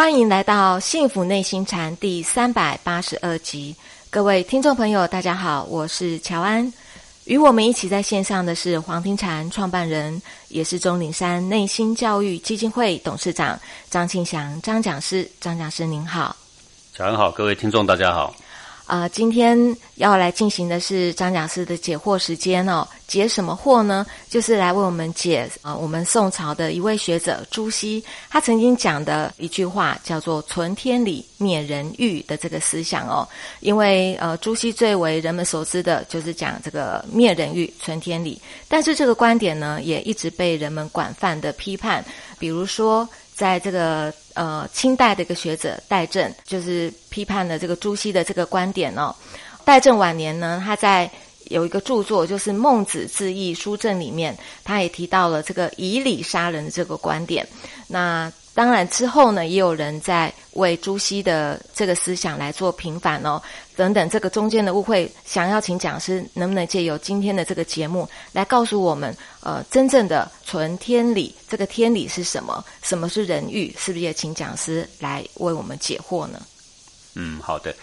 欢迎来到《幸福内心禅》第三百八十二集，各位听众朋友，大家好，我是乔安。与我们一起在线上的是黄庭禅创办人，也是钟岭山内心教育基金会董事长张庆祥张讲师。张讲师您好，乔安好，各位听众大家好。啊，今天要来进行的是张讲师的解惑时间哦。解什么惑呢？就是来为我们解啊，我们宋朝的一位学者朱熹，他曾经讲的一句话叫做“存天理，灭人欲”的这个思想哦。因为呃，朱熹最为人们熟知的就是讲这个灭人欲，存天理。但是这个观点呢，也一直被人们广泛的批判。比如说，在这个呃清代的一个学者戴震，就是批判了这个朱熹的这个观点哦。戴震晚年呢，他在有一个著作，就是《孟子自义书证》里面，他也提到了这个以礼杀人的这个观点。那当然之后呢，也有人在为朱熹的这个思想来做平反哦，等等，这个中间的误会，想要请讲师能不能借由今天的这个节目来告诉我们，呃，真正的纯天理，这个天理是什么？什么是人欲？是不是也请讲师来为我们解惑呢？嗯，好的。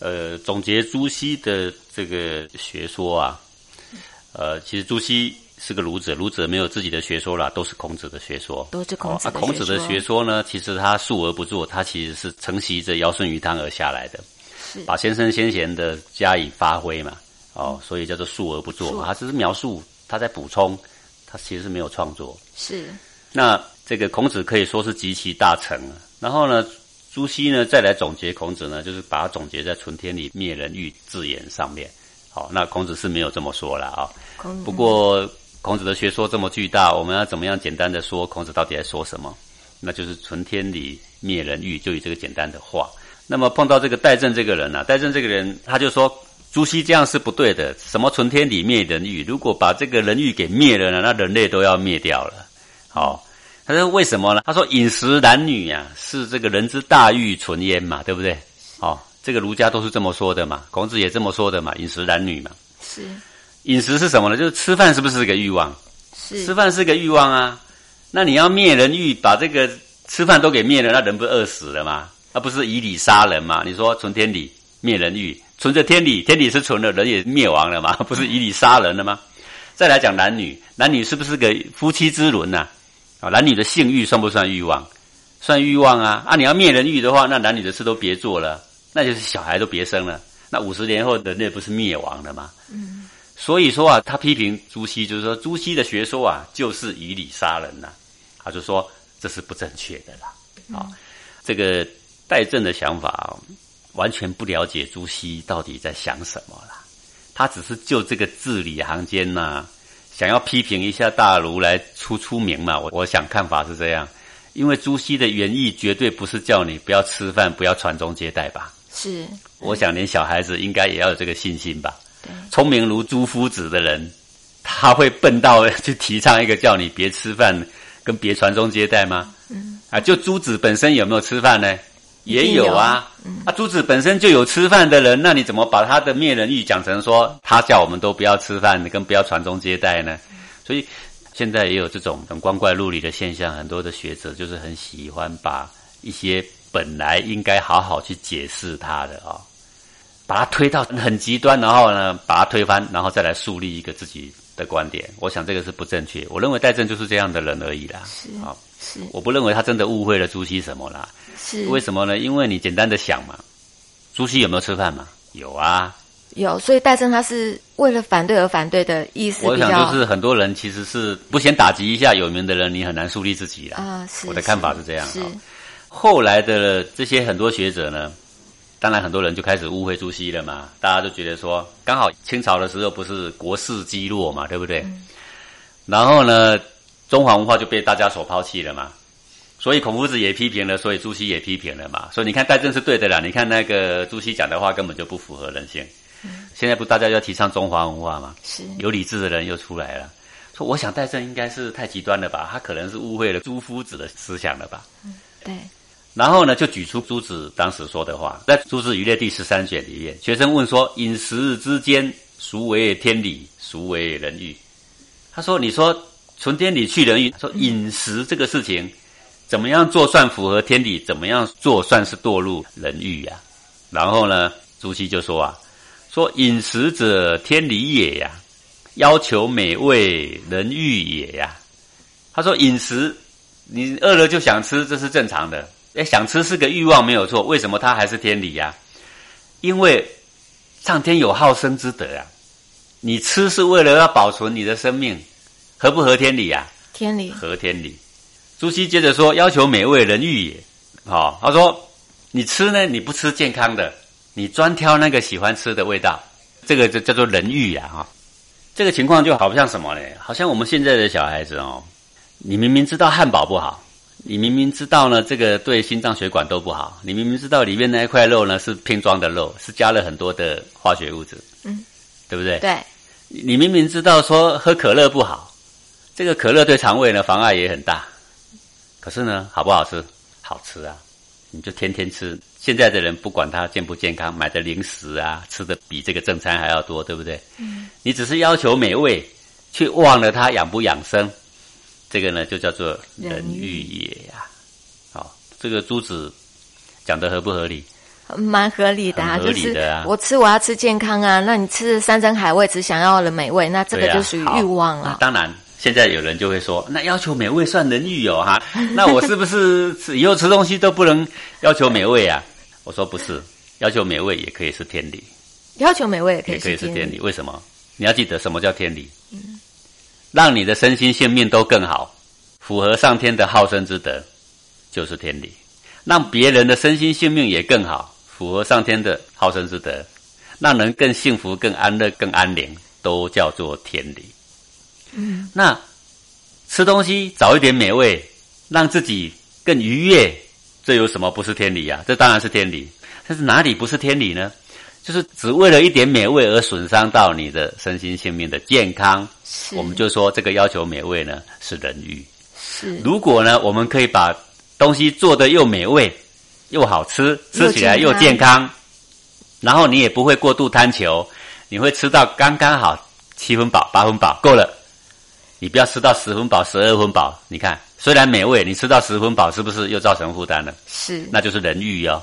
呃，总结朱熹的这个学说啊，呃，其实朱熹是个儒者，儒者没有自己的学说啦，都是孔子的学说。都是孔子的学说。孔子的学说呢，其实他述而不作，他其实是承袭着尧舜禹汤而下来的，把先生先贤的加以发挥嘛。哦，所以叫做述而不作嘛。他只是描述，他在补充，他其实是没有创作。是。那这个孔子可以说是极其大成，然后呢？朱熹呢，再来总结孔子呢，就是把它总结在“存天理，灭人欲”字眼上面。好，那孔子是没有这么说了啊。不过孔子的学说这么巨大，我们要怎么样简单的说孔子到底在说什么？那就是“存天理，灭人欲”，就以这个简单的话。那么碰到这个戴震这个人呢，戴震这个人他就说朱熹这样是不对的。什么“存天理，灭人欲”？如果把这个人欲给灭了呢，那人类都要灭掉了。好。他说：“为什么呢？”他说：“饮食男女啊，是这个人之大欲存焉嘛，对不对？哦，这个儒家都是这么说的嘛，孔子也这么说的嘛。饮食男女嘛，是饮食是什么呢？就是吃饭是不是个欲望？是吃饭是个欲望啊。那你要灭人欲，把这个吃饭都给灭了，那人不饿死了吗？那不是以理杀人吗？你说存天理，灭人欲，存着天理，天理是存了，人也灭亡了嘛？不是以理杀人了吗？再来讲男女，男女是不是个夫妻之伦呐？”啊男女的性欲算不算欲望？算欲望啊！啊，你要灭人欲的话，那男女的事都别做了，那就是小孩都别生了。那五十年后人类不是灭亡了吗？嗯。所以说啊，他批评朱熹，就是说朱熹的学说啊，就是以礼杀人呐。他就说这是不正确的啦。啊，这个戴震的想法完全不了解朱熹到底在想什么啦。他只是就这个字里行间呐。想要批评一下大儒来出出名嘛？我我想看法是这样，因为朱熹的原意绝对不是叫你不要吃饭，不要传宗接代吧？是，我想连小孩子应该也要有这个信心吧？聪明如朱夫子的人，他会笨到去提倡一个叫你别吃饭跟别传宗接代吗？嗯，啊，就朱子本身有没有吃饭呢？也有啊，啊，朱子本身就有吃饭的人，那你怎么把他的灭人欲讲成说他叫我们都不要吃饭，跟不要传宗接代呢？所以现在也有这种很光怪陆离的现象，很多的学者就是很喜欢把一些本来应该好好去解释他的啊，把它推到很极端，然后呢把它推翻，然后再来树立一个自己的观点。我想这个是不正确。我认为戴震就是这样的人而已啦。是啊，是，我不认为他真的误会了朱熹什么啦。是为什么呢？因为你简单的想嘛，朱熹有没有吃饭嘛？有啊，有。所以戴震他是为了反对而反对的意思。我想就是很多人其实是不先打击一下有名的人，你很难树立自己啦啊。是我的看法是这样。是后来的这些很多学者呢，当然很多人就开始误会朱熹了嘛。大家都觉得说，刚好清朝的时候不是国势积弱嘛，对不对？然后呢，中华文化就被大家所抛弃了嘛。所以孔夫子也批评了，所以朱熹也批评了嘛。所以你看戴震是对的啦。你看那个朱熹讲的话根本就不符合人性。现在不大家要提倡中华文化嘛？是有理智的人又出来了，说我想戴震应该是太极端了吧？他可能是误会了朱夫子的思想了吧？嗯，对。然后呢，就举出朱子当时说的话，在《朱子语列》第十三卷里面，学生问说：饮食之间，孰为天理，孰为人欲？他说：你说存天理去人欲，说饮食这个事情。怎么样做算符合天理？怎么样做算是堕入人欲呀？然后呢，朱熹就说啊，说饮食者天理也呀，要求美味人欲也呀。他说饮食，你饿了就想吃，这是正常的。哎，想吃是个欲望没有错，为什么它还是天理呀？因为上天有好生之德啊。你吃是为了要保存你的生命，合不合天理呀？天理，合天理。朱熹接着说：“要求美味，人欲也。”好，他说：“你吃呢？你不吃健康的，你专挑那个喜欢吃的味道，这个就叫做人欲呀！哈，这个情况就好像什么呢？好像我们现在的小孩子哦，你明明知道汉堡不好，你明明知道呢，这个对心脏血管都不好，你明明知道里面那一块肉呢是拼装的肉，是加了很多的化学物质，嗯，对不对？对。你明明知道说喝可乐不好，这个可乐对肠胃呢妨碍也很大，可是呢好不好吃？好吃啊！你就天天吃。现在的人不管他健不健康，买的零食啊，吃的比这个正餐还要多，对不对？嗯。你只是要求美味，却忘了它养不养生，这个呢就叫做人欲也呀。好，这个朱子讲的合不合理？蛮合理的啊，就是我吃我要吃健康啊，那你吃山珍海味只想要了美味，那这个就属于欲望了。当然，现在有人就会说，那要求美味算人欲有哈？那我是不是以后吃东西都不能要求美味啊？我说不是，要求美味也可以是天理，要求美味也可以是天理。为什么？你要记得什么叫天理？嗯，让你的身心性命都更好，符合上天的好生之德，就是天理。让别人的身心性命也更好。符合上天的好生之德，让人更幸福、更安乐、更安宁，都叫做天理。嗯，那吃东西找一点美味，让自己更愉悦，这有什么不是天理呀？这当然是天理。但是哪里不是天理呢？就是只为了一点美味而损伤到你的身心性命的健康。我们就说这个要求美味呢是人欲。是，如果呢我们可以把东西做的又美味。又好吃，吃起来又健康，然后你也不会过度贪求，你会吃到刚刚好，七分饱、八分饱够了。你不要吃到十分饱、十二分饱。你看，虽然美味，你吃到十分饱，是不是又造成负担了？是，那就是人欲哦。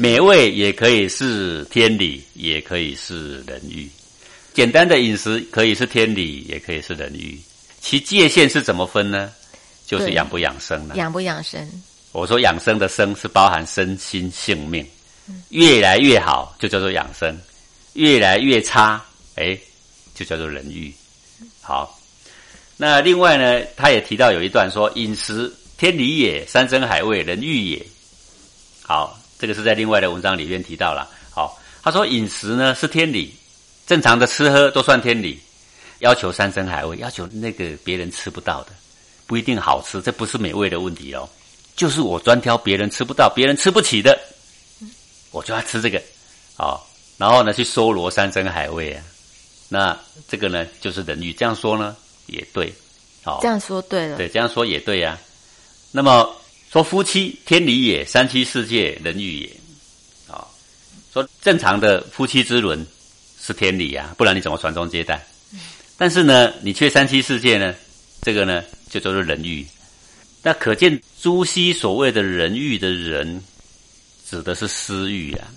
美味也可以是天理，也可以是人欲。简单的饮食可以是天理，也可以是人欲。其界限是怎么分呢？就是养不养生了。养不养生？我说养生的生是包含身心性命，越来越好就叫做养生，越来越差，哎，就叫做人欲。好，那另外呢，他也提到有一段说饮食天理也，山珍海味人欲也。好，这个是在另外的文章里面提到了。好，他说饮食呢是天理，正常的吃喝都算天理，要求山珍海味，要求那个别人吃不到的，不一定好吃，这不是美味的问题哦。就是我专挑别人吃不到、别人吃不起的，我就要吃这个，啊，然后呢去搜罗山珍海味啊，那这个呢就是人欲，这样说呢也对，好，这样说对了，对，这样说也对呀。那么说夫妻天理也，三妻四妾人欲也，啊，说正常的夫妻之伦是天理呀，不然你怎么传宗接代？但是呢，你却三妻四妾呢，这个呢就叫做人欲。那可见朱熹所谓的人欲的人，指的是私欲啊，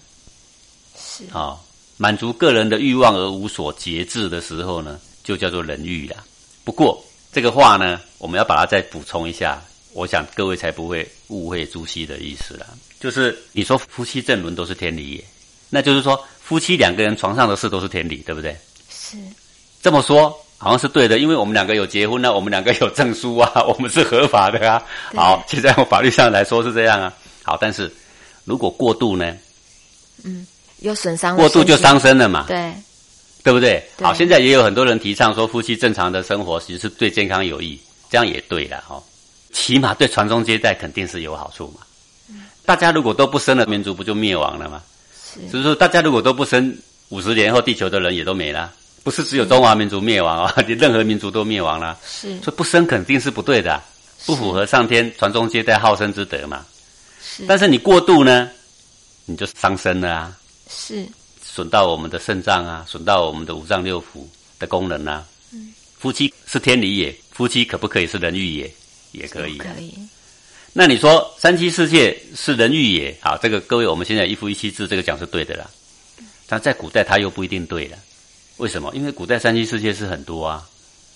是啊，满足个人的欲望而无所节制的时候呢，就叫做人欲啦。不过这个话呢，我们要把它再补充一下，我想各位才不会误会朱熹的意思了。就是你说夫妻正伦都是天理也，那就是说夫妻两个人床上的事都是天理，对不对？是这么说。好像是对的，因为我们两个有结婚，那我们两个有证书啊，我们是合法的啊。好，现在用法律上来说是这样啊。好，但是如果过度呢？嗯，有损伤。过度就伤身了嘛。对，对不对？好，现在也有很多人提倡说夫妻正常的生活其实是对健康有益，这样也对了哈。起码对传宗接代肯定是有好处嘛。大家如果都不生了，民族不就灭亡了吗？是。所以说，大家如果都不生，五十年后地球的人也都没了。不是只有中华民族灭亡啊，你任何民族都灭亡了。是，所以不生肯定是不对的，不符合上天传宗接代好生之德嘛。是，但是你过度呢，你就伤身了啊。是，损到我们的肾脏啊，损到我们的五脏六腑的功能啊。嗯，夫妻是天理也，夫妻可不可以是人欲也？也可以。可以。那你说三妻四妾是人欲也？啊，这个各位，我们现在一夫一妻制这个讲是对的啦。但在古代他又不一定对了，为什么？因为古代三妻四妾是很多啊。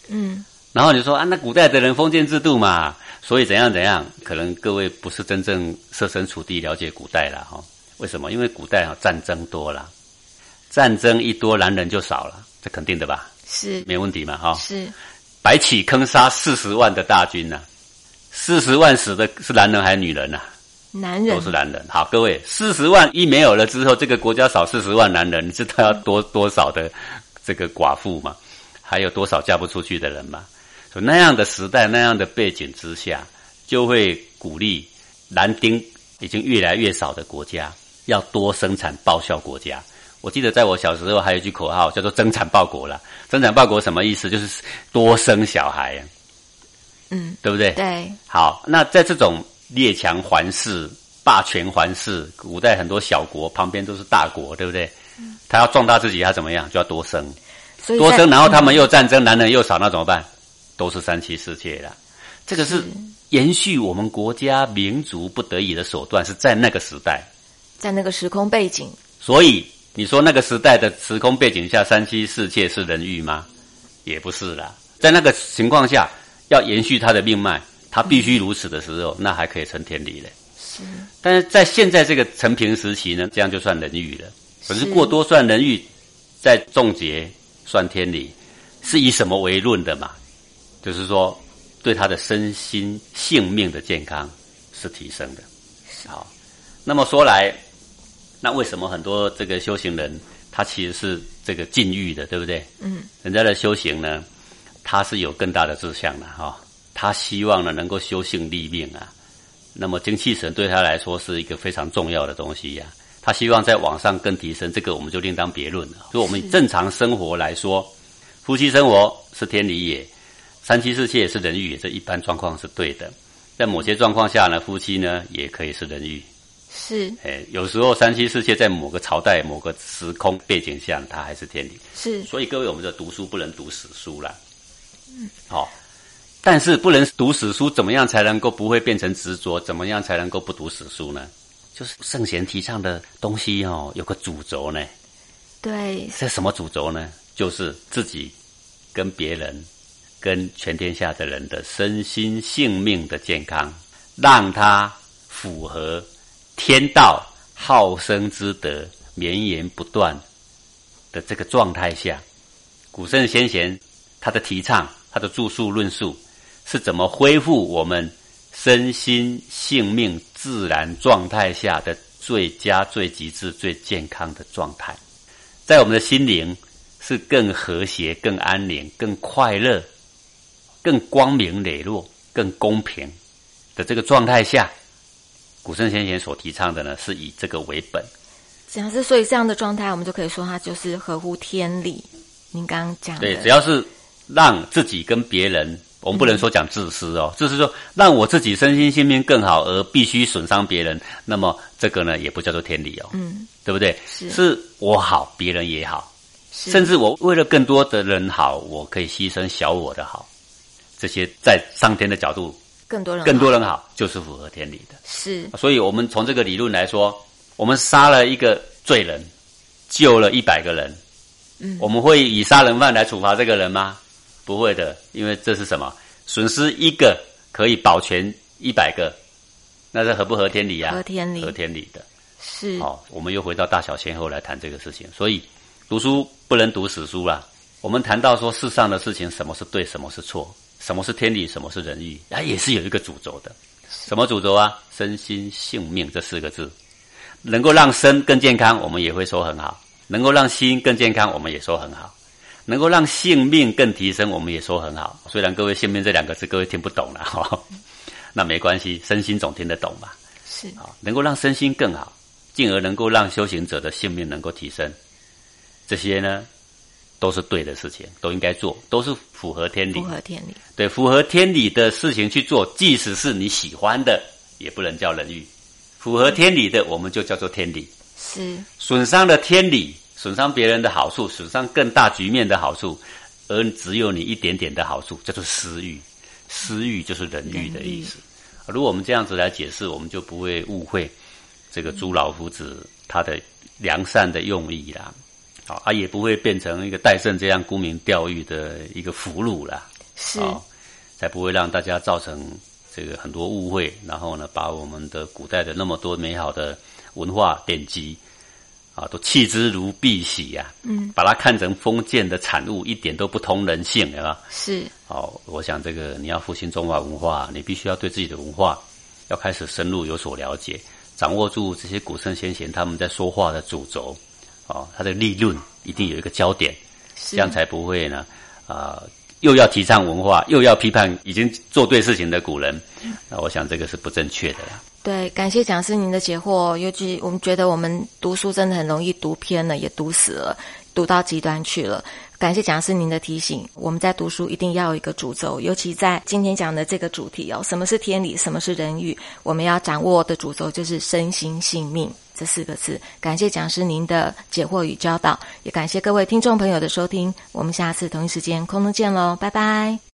嗯。然后你说啊，那古代的人封建制度嘛，所以怎样怎样？可能各位不是真正设身处地了解古代了哈。为什么？因为古代啊战争多了，战争一多，男人就少了，这肯定的吧？是。没问题嘛？哈。是。白起坑杀四十万的大军呢？四十万死的是男人还是女人呐？男人都是男人。好，各位，四十万一没有了之后，这个国家少四十万男人，你知道要多多少的这个寡妇吗？还有多少嫁不出去的人吗？所以那样的时代、那样的背景之下，就会鼓励男丁已经越来越少的国家要多生产报效国家。我记得在我小时候还有一句口号叫做“增产报国”了。增产报国什么意思？就是多生小孩。嗯，对不对？对。好，那在这种列强环视、霸权环视，古代很多小国旁边都是大国，对不对？嗯。他要壮大自己，他怎么样？就要多生，多生，然后他们又战争，男人又少，那怎么办？都是三妻四妾了。这个是延续我们国家民族不得已的手段，是在那个时代，在那个时空背景。所以你说那个时代的时空背景下，三妻四妾是人欲吗？也不是啦，在那个情况下。要延续他的命脉，他必须如此的时候，那还可以成天理嘞。是，但是在现在这个成平时期呢，这样就算人欲了。可是过多算人欲，在终结算天理，是以什么为论的嘛？就是说，对他的身心性命的健康是提升的。好，那么说来，那为什么很多这个修行人他其实是这个禁欲的，对不对？嗯，人家的修行呢？他是有更大的志向的哈，他希望呢能够修性立命啊。那么精气神对他来说是一个非常重要的东西呀。他希望在网上更提升，这个我们就另当别论了。就我们正常生活来说，夫妻生活是天理也，三妻四妾也是人欲，这一般状况是对的。在某些状况下呢，夫妻呢也可以是人欲。是。哎，有时候三妻四妾在某个朝代、某个时空背景下，它还是天理。是。所以各位，我们的读书不能读死书了。好，但是不能读死书，怎么样才能够不会变成执着？怎么样才能够不读死书呢？就是圣贤提倡的东西哦，有个主轴呢。对，是什么主轴呢？就是自己跟别人、跟全天下的人的身心性命的健康，让他符合天道好生之德绵延不断的这个状态下，古圣先贤他的提倡。他的著述论述是怎么恢复我们身心性命自然状态下的最佳、最极致、最健康的状态，在我们的心灵是更和谐、更安宁、更快乐、更光明磊落、更公平的这个状态下，古圣先贤所提倡的呢，是以这个为本。只要是所以这样的状态，我们就可以说它就是合乎天理。您刚刚讲对，只要是。让自己跟别人，我们不能说讲自私哦，就是说让我自己身心性命更好，而必须损伤别人，那么这个呢，也不叫做天理哦，嗯，对不对？是，是我好，别人也好，甚至我为了更多的人好，我可以牺牲小我的好，这些在上天的角度，更多人更多人好，就是符合天理的。是，所以我们从这个理论来说，我们杀了一个罪人，救了一百个人，嗯，我们会以杀人犯来处罚这个人吗？不会的，因为这是什么？损失一个可以保全一百个，那是合不合天理呀？合天理，合天理的。是。好，我们又回到大小先后来谈这个事情。所以读书不能读死书啦。我们谈到说世上的事情，什么是对，什么是错，什么是天理，什么是人欲，它也是有一个主轴的。什么主轴啊？身心性命这四个字，能够让身更健康，我们也会说很好；能够让心更健康，我们也说很好。能够让性命更提升，我们也说很好。虽然各位“性命”这两个字各位听不懂了哈，那没关系，身心总听得懂吧？是啊，能够让身心更好，进而能够让修行者的性命能够提升，这些呢都是对的事情，都应该做，都是符合天理。符合天理，对，符合天理的事情去做，即使是你喜欢的，也不能叫人欲。符合天理的，我们就叫做天理。是损伤了天理。损伤别人的好处，损伤更大局面的好处，而只有你一点点的好处，叫做私欲。私欲就是人欲的意思。如果我们这样子来解释，我们就不会误会这个朱老夫子他的良善的用意啦。好，啊，也不会变成一个戴胜这样沽名钓誉的一个俘虏啦。是，才不会让大家造成这个很多误会，然后呢，把我们的古代的那么多美好的文化典籍啊，都弃之如敝屣呀。嗯，把它看成封建的产物，一点都不通人性，对吧？是。好，我想这个你要复兴中华文化，你必须要对自己的文化要开始深入有所了解，掌握住这些古圣先贤他们在说话的主轴，哦，他的立论一定有一个焦点，这样才不会呢，啊。又要提倡文化，又要批判已经做对事情的古人，那我想这个是不正确的啦。对，感谢讲师您的解惑。尤其我们觉得我们读书真的很容易读偏了，也读死了，读到极端去了。感谢讲师您的提醒，我们在读书一定要有一个主轴，尤其在今天讲的这个主题哦，什么是天理，什么是人欲，我们要掌握的主轴就是身心性命。这四个字，感谢讲师您的解惑与教导，也感谢各位听众朋友的收听。我们下次同一时间空中见喽，拜拜。